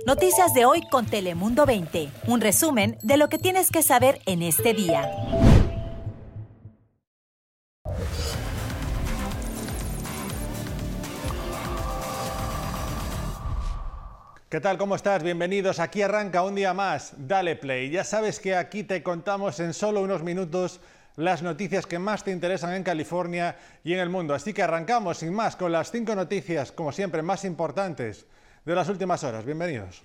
Noticias de hoy con Telemundo 20. Un resumen de lo que tienes que saber en este día. ¿Qué tal? ¿Cómo estás? Bienvenidos. Aquí arranca un día más. Dale play. Ya sabes que aquí te contamos en solo unos minutos las noticias que más te interesan en California y en el mundo. Así que arrancamos sin más con las cinco noticias, como siempre, más importantes de las últimas horas. Bienvenidos.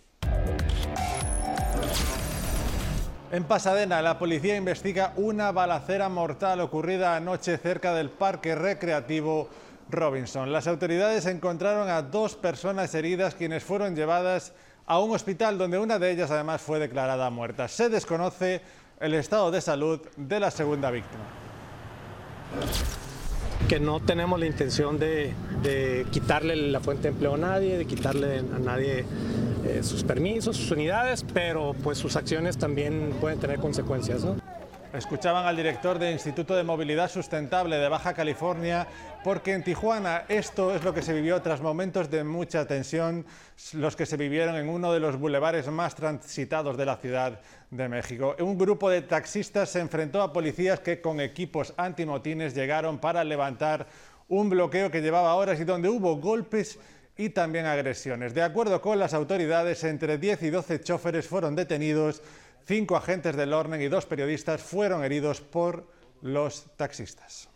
En Pasadena, la policía investiga una balacera mortal ocurrida anoche cerca del parque recreativo Robinson. Las autoridades encontraron a dos personas heridas quienes fueron llevadas a un hospital donde una de ellas además fue declarada muerta. Se desconoce el estado de salud de la segunda víctima. Que no tenemos la intención de, quitarle la fuente de empleo a nadie, de quitarle a nadie eh, sus permisos, sus unidades, pero pues sus acciones también pueden tener consecuencias. ¿no? Escuchaban al director del Instituto de Movilidad Sustentable de Baja California, porque en Tijuana esto es lo que se vivió tras momentos de mucha tensión, los que se vivieron en uno de los bulevares más transitados de la Ciudad de México. Un grupo de taxistas se enfrentó a policías que con equipos antimotines llegaron para levantar un bloqueo que llevaba horas y donde hubo golpes y también agresiones. De acuerdo con las autoridades, entre 10 y 12 choferes fueron detenidos Cinco agentes del orden y dos periodistas fueron heridos por los taxistas.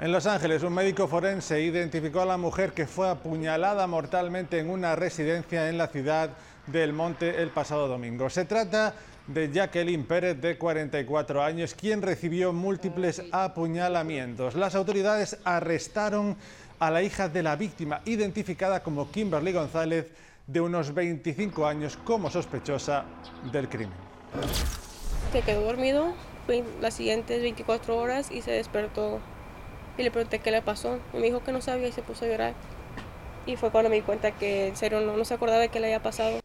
En Los Ángeles, un médico forense identificó a la mujer que fue apuñalada mortalmente en una residencia en la ciudad del Monte el pasado domingo. Se trata de Jacqueline Pérez, de 44 años, quien recibió múltiples apuñalamientos. Las autoridades arrestaron a la hija de la víctima, identificada como Kimberly González, de unos 25 años como sospechosa del crimen. Se quedó dormido las siguientes 24 horas y se despertó y le pregunté qué le pasó. me dijo que no sabía y se puso a llorar. Y fue cuando me di cuenta que en serio no, no se acordaba de qué le había pasado.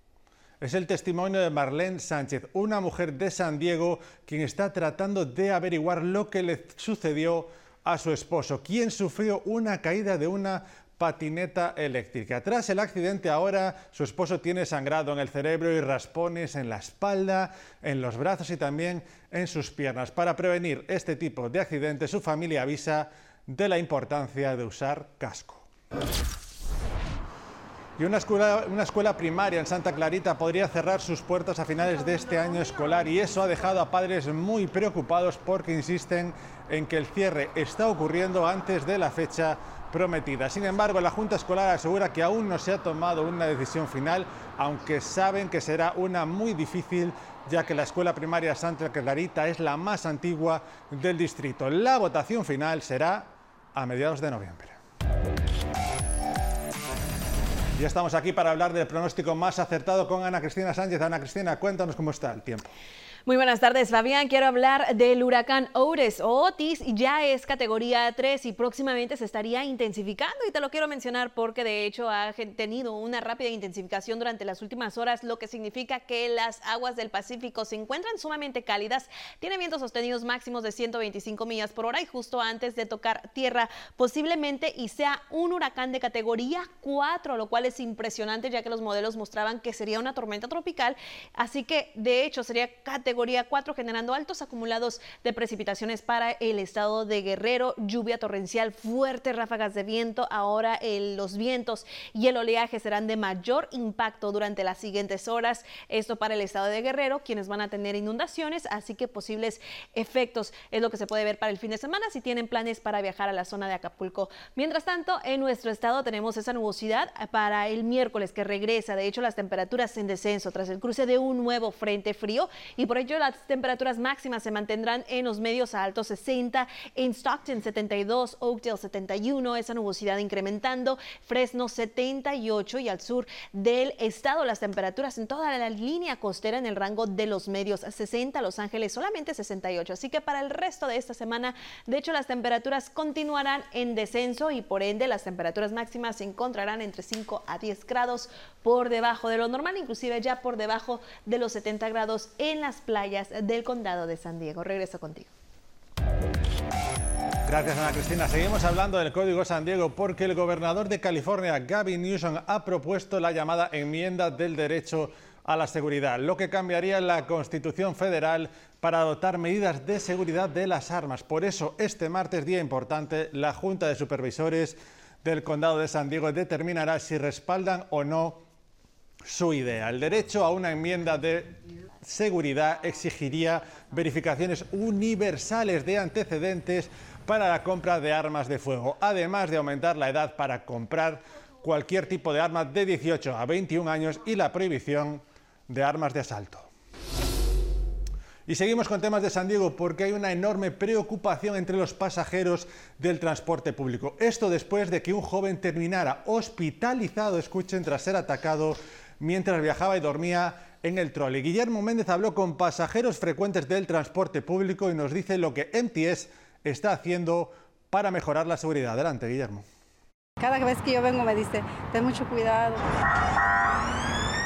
Es el testimonio de Marlene Sánchez, una mujer de San Diego, quien está tratando de averiguar lo que le sucedió a su esposo, quien sufrió una caída de una patineta eléctrica. Tras el accidente ahora su esposo tiene sangrado en el cerebro y raspones en la espalda, en los brazos y también en sus piernas. Para prevenir este tipo de accidentes su familia avisa de la importancia de usar casco. Y una escuela, una escuela, primaria en Santa Clarita podría cerrar sus puertas a finales de este año escolar y eso ha dejado a padres muy preocupados porque insisten en que el cierre está ocurriendo antes de la fecha prometida. Sin embargo, la Junta Escolar asegura que aún no se ha tomado una decisión final, aunque saben que será una muy difícil, ya que la escuela primaria Santa Clarita es la más antigua del distrito. La votación final será a mediados de noviembre. Ya estamos aquí para hablar del pronóstico más acertado con Ana Cristina Sánchez. Ana Cristina, cuéntanos cómo está el tiempo. Muy buenas tardes, Fabián. Quiero hablar del huracán Otis. Otis ya es categoría 3 y próximamente se estaría intensificando y te lo quiero mencionar porque de hecho ha tenido una rápida intensificación durante las últimas horas, lo que significa que las aguas del Pacífico se encuentran sumamente cálidas, tiene vientos sostenidos máximos de 125 millas por hora y justo antes de tocar tierra posiblemente y sea un huracán de categoría 4, lo cual es impresionante ya que los modelos mostraban que sería una tormenta tropical, así que de hecho sería categoría categoría 4, generando altos acumulados de precipitaciones para el estado de Guerrero, lluvia torrencial, fuertes ráfagas de viento. Ahora los vientos y el oleaje serán de mayor impacto durante las siguientes horas. Esto para el estado de Guerrero, quienes van a tener inundaciones, así que posibles efectos es lo que se puede ver para el fin de semana si tienen planes para viajar a la zona de Acapulco. Mientras tanto, en nuestro estado tenemos esa nubosidad para el miércoles que regresa. De hecho, las temperaturas en descenso tras el cruce de un nuevo frente frío y por ello las temperaturas máximas se mantendrán en los medios a altos 60, en Stockton 72, Oakdale 71, esa nubosidad incrementando, Fresno 78 y al sur del estado las temperaturas en toda la línea costera en el rango de los medios 60, Los Ángeles solamente 68. Así que para el resto de esta semana, de hecho, las temperaturas continuarán en descenso y por ende las temperaturas máximas se encontrarán entre 5 a 10 grados por debajo de lo normal, inclusive ya por debajo de los 70 grados en las playas del condado de San Diego. Regreso contigo. Gracias, Ana Cristina. Seguimos hablando del Código San Diego porque el gobernador de California, Gavin Newsom, ha propuesto la llamada enmienda del derecho a la seguridad, lo que cambiaría la Constitución Federal para adoptar medidas de seguridad de las armas. Por eso, este martes, día importante, la Junta de Supervisores del Condado de San Diego determinará si respaldan o no su idea. El derecho a una enmienda de seguridad exigiría verificaciones universales de antecedentes para la compra de armas de fuego, además de aumentar la edad para comprar cualquier tipo de arma de 18 a 21 años y la prohibición de armas de asalto. Y seguimos con temas de San Diego porque hay una enorme preocupación entre los pasajeros del transporte público. Esto después de que un joven terminara hospitalizado, escuchen, tras ser atacado mientras viajaba y dormía en el trolley. Guillermo Méndez habló con pasajeros frecuentes del transporte público y nos dice lo que MTS está haciendo para mejorar la seguridad. Adelante, Guillermo. Cada vez que yo vengo me dice, ten mucho cuidado.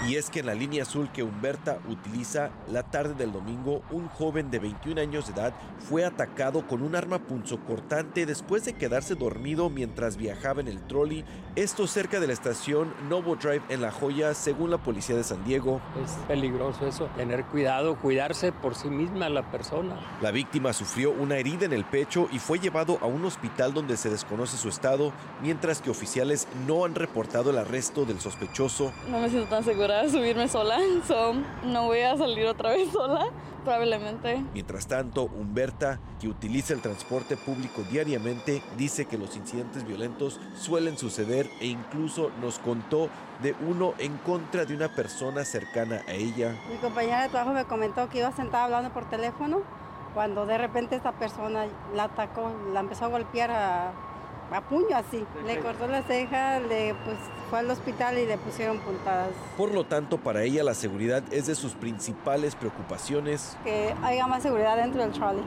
Y es que en la línea azul que Humberta utiliza, la tarde del domingo, un joven de 21 años de edad fue atacado con un arma punzocortante después de quedarse dormido mientras viajaba en el trolley, esto cerca de la estación Novo Drive en La Joya, según la policía de San Diego. Es peligroso eso, tener cuidado, cuidarse por sí misma la persona. La víctima sufrió una herida en el pecho y fue llevado a un hospital donde se desconoce su estado, mientras que oficiales no han reportado el arresto del sospechoso. No me siento tan segura de subirme sola, so no voy a salir otra vez sola, probablemente. Mientras tanto, Humberta, que utiliza el transporte público diariamente, dice que los incidentes violentos suelen suceder e incluso nos contó de uno en contra de una persona cercana a ella. Mi compañera de trabajo me comentó que iba sentada hablando por teléfono cuando de repente esta persona la atacó, la empezó a golpear a, a puño así. Le cortó la ceja, le pues, fue al hospital y le pusieron puntadas. Por lo tanto, para ella la seguridad es de sus principales preocupaciones. Que haya más seguridad dentro del trolley,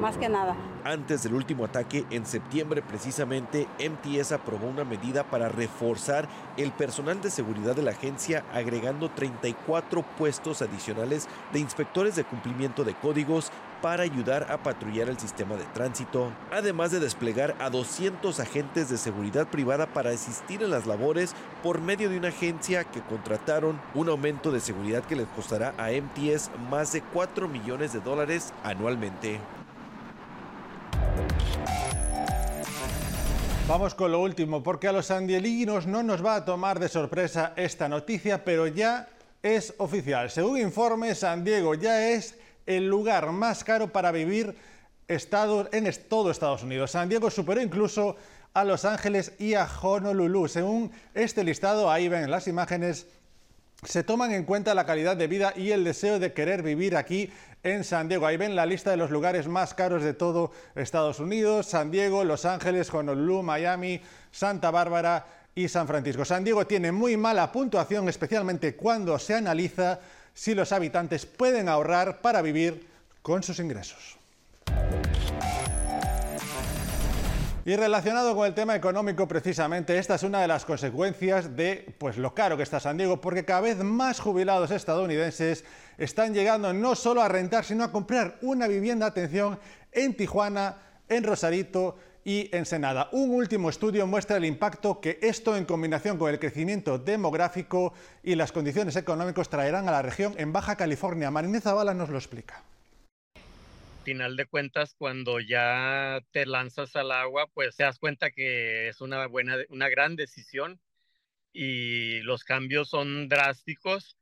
más que nada. Antes del último ataque, en septiembre precisamente, MTS aprobó una medida para reforzar el personal de seguridad de la agencia, agregando 34 puestos adicionales de inspectores de cumplimiento de códigos para ayudar a patrullar el sistema de tránsito, además de desplegar a 200 agentes de seguridad privada para asistir en las labores por medio de una agencia que contrataron un aumento de seguridad que les costará a MTS más de 4 millones de dólares anualmente. Vamos con lo último, porque a los sandielinos no nos va a tomar de sorpresa esta noticia, pero ya es oficial. Según informe, San Diego ya es el lugar más caro para vivir en todo Estados Unidos. San Diego superó incluso a Los Ángeles y a Honolulu. Según este listado, ahí ven las imágenes, se toman en cuenta la calidad de vida y el deseo de querer vivir aquí en San Diego. Ahí ven la lista de los lugares más caros de todo Estados Unidos, San Diego, Los Ángeles, Honolulu, Miami, Santa Bárbara y San Francisco. San Diego tiene muy mala puntuación, especialmente cuando se analiza si los habitantes pueden ahorrar para vivir con sus ingresos. Y relacionado con el tema económico, precisamente, esta es una de las consecuencias de pues, lo caro que está San Diego, porque cada vez más jubilados estadounidenses están llegando no solo a rentar, sino a comprar una vivienda, atención, en Tijuana, en Rosarito y Ensenada. Un último estudio muestra el impacto que esto, en combinación con el crecimiento demográfico y las condiciones económicas, traerán a la región en Baja California. Marinés Zavala nos lo explica final de cuentas, cuando ya te lanzas al agua, pues te das cuenta que es una buena, una gran decisión y los cambios son drásticos,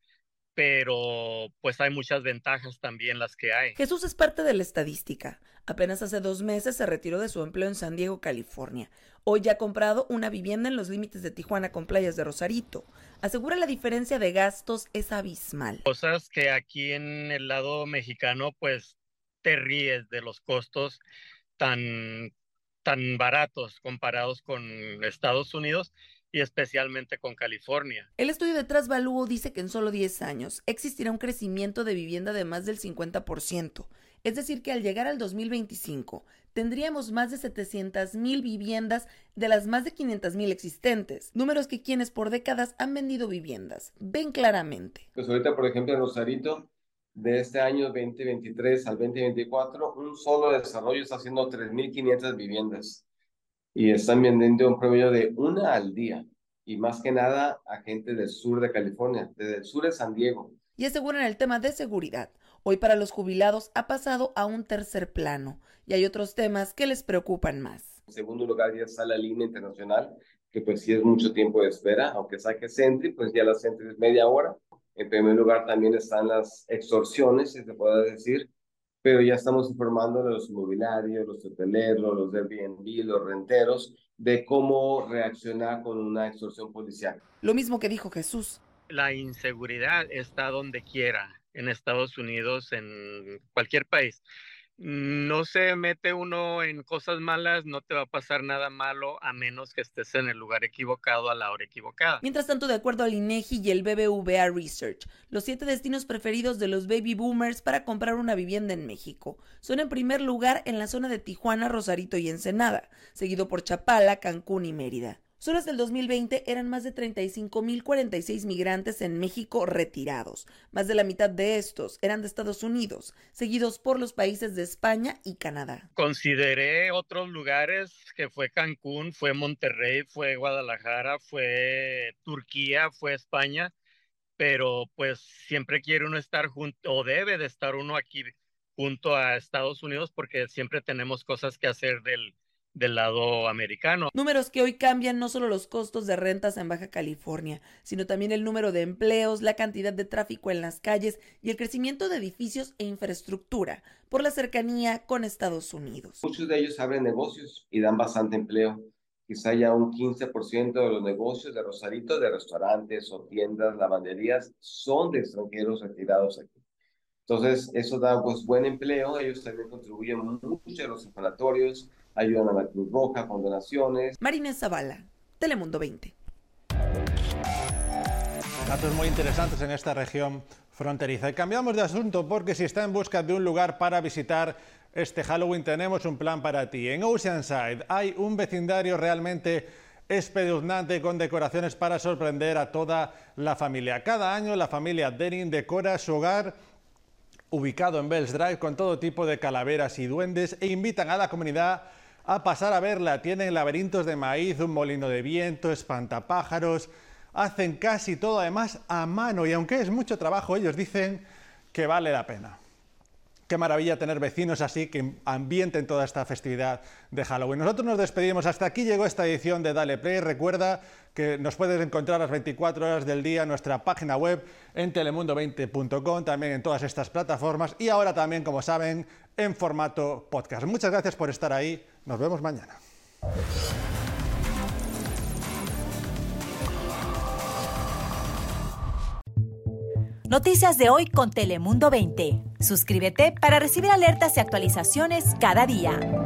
pero pues hay muchas ventajas también las que hay. Jesús es parte de la estadística. Apenas hace dos meses se retiró de su empleo en San Diego, California. Hoy ya ha comprado una vivienda en los límites de Tijuana con playas de Rosarito. Asegura la diferencia de gastos es abismal. Cosas que aquí en el lado mexicano pues te ríes de los costos tan, tan baratos comparados con Estados Unidos y especialmente con California. El estudio de Trasvalúo dice que en solo 10 años existirá un crecimiento de vivienda de más del 50%, es decir, que al llegar al 2025 tendríamos más de 700 mil viviendas de las más de 500 mil existentes, números que quienes por décadas han vendido viviendas ven claramente. Pues ahorita, por ejemplo, en Rosarito de este año 2023 al 2024, un solo desarrollo está haciendo 3.500 viviendas y están vendiendo un promedio de una al día y más que nada a gente del sur de California, desde el sur de San Diego. Y aseguran el tema de seguridad. Hoy para los jubilados ha pasado a un tercer plano y hay otros temas que les preocupan más. En segundo lugar ya está la línea internacional, que pues sí es mucho tiempo de espera, aunque saque Sentry, pues ya la Sentry es media hora. En primer lugar también están las extorsiones, si se puede decir, pero ya estamos informando a los inmobiliarios, los hoteleros, los Airbnb, los renteros, de cómo reaccionar con una extorsión policial. Lo mismo que dijo Jesús. La inseguridad está donde quiera, en Estados Unidos, en cualquier país no se mete uno en cosas malas, no te va a pasar nada malo a menos que estés en el lugar equivocado a la hora equivocada. Mientras tanto, de acuerdo al INEGI y el BBVA Research, los siete destinos preferidos de los baby boomers para comprar una vivienda en México son en primer lugar en la zona de Tijuana, Rosarito y Ensenada, seguido por Chapala, Cancún y Mérida. Solo hasta el 2020 eran más de 35.046 migrantes en México retirados. Más de la mitad de estos eran de Estados Unidos, seguidos por los países de España y Canadá. Consideré otros lugares que fue Cancún, fue Monterrey, fue Guadalajara, fue Turquía, fue España, pero pues siempre quiere uno estar junto o debe de estar uno aquí junto a Estados Unidos porque siempre tenemos cosas que hacer del del lado americano. Números que hoy cambian no solo los costos de rentas en Baja California, sino también el número de empleos, la cantidad de tráfico en las calles y el crecimiento de edificios e infraestructura por la cercanía con Estados Unidos. Muchos de ellos abren negocios y dan bastante empleo. Quizá ya un 15% de los negocios de Rosarito, de restaurantes o tiendas, lavanderías, son de extranjeros retirados aquí. Entonces, eso da pues buen empleo, ellos también contribuyen mucho a los inflatorios, ayudan a la Cruz Roja con donaciones. Marina Zavala, Telemundo 20. Datos muy interesantes en esta región fronteriza. Y cambiamos de asunto porque si está en busca de un lugar para visitar este Halloween tenemos un plan para ti. En Oceanside hay un vecindario realmente espeluznante con decoraciones para sorprender a toda la familia. Cada año la familia Denning decora su hogar ubicado en Bells Drive con todo tipo de calaveras y duendes e invitan a la comunidad a pasar a verla. Tienen laberintos de maíz, un molino de viento, espantapájaros. Hacen casi todo además a mano y aunque es mucho trabajo, ellos dicen que vale la pena. Qué maravilla tener vecinos así que ambienten toda esta festividad de Halloween. Nosotros nos despedimos. Hasta aquí llegó esta edición de Dale Play. Recuerda que nos puedes encontrar las 24 horas del día en nuestra página web en telemundo20.com, también en todas estas plataformas y ahora también, como saben, en formato podcast. Muchas gracias por estar ahí. Nos vemos mañana. Noticias de hoy con Telemundo 20. Suscríbete para recibir alertas y actualizaciones cada día.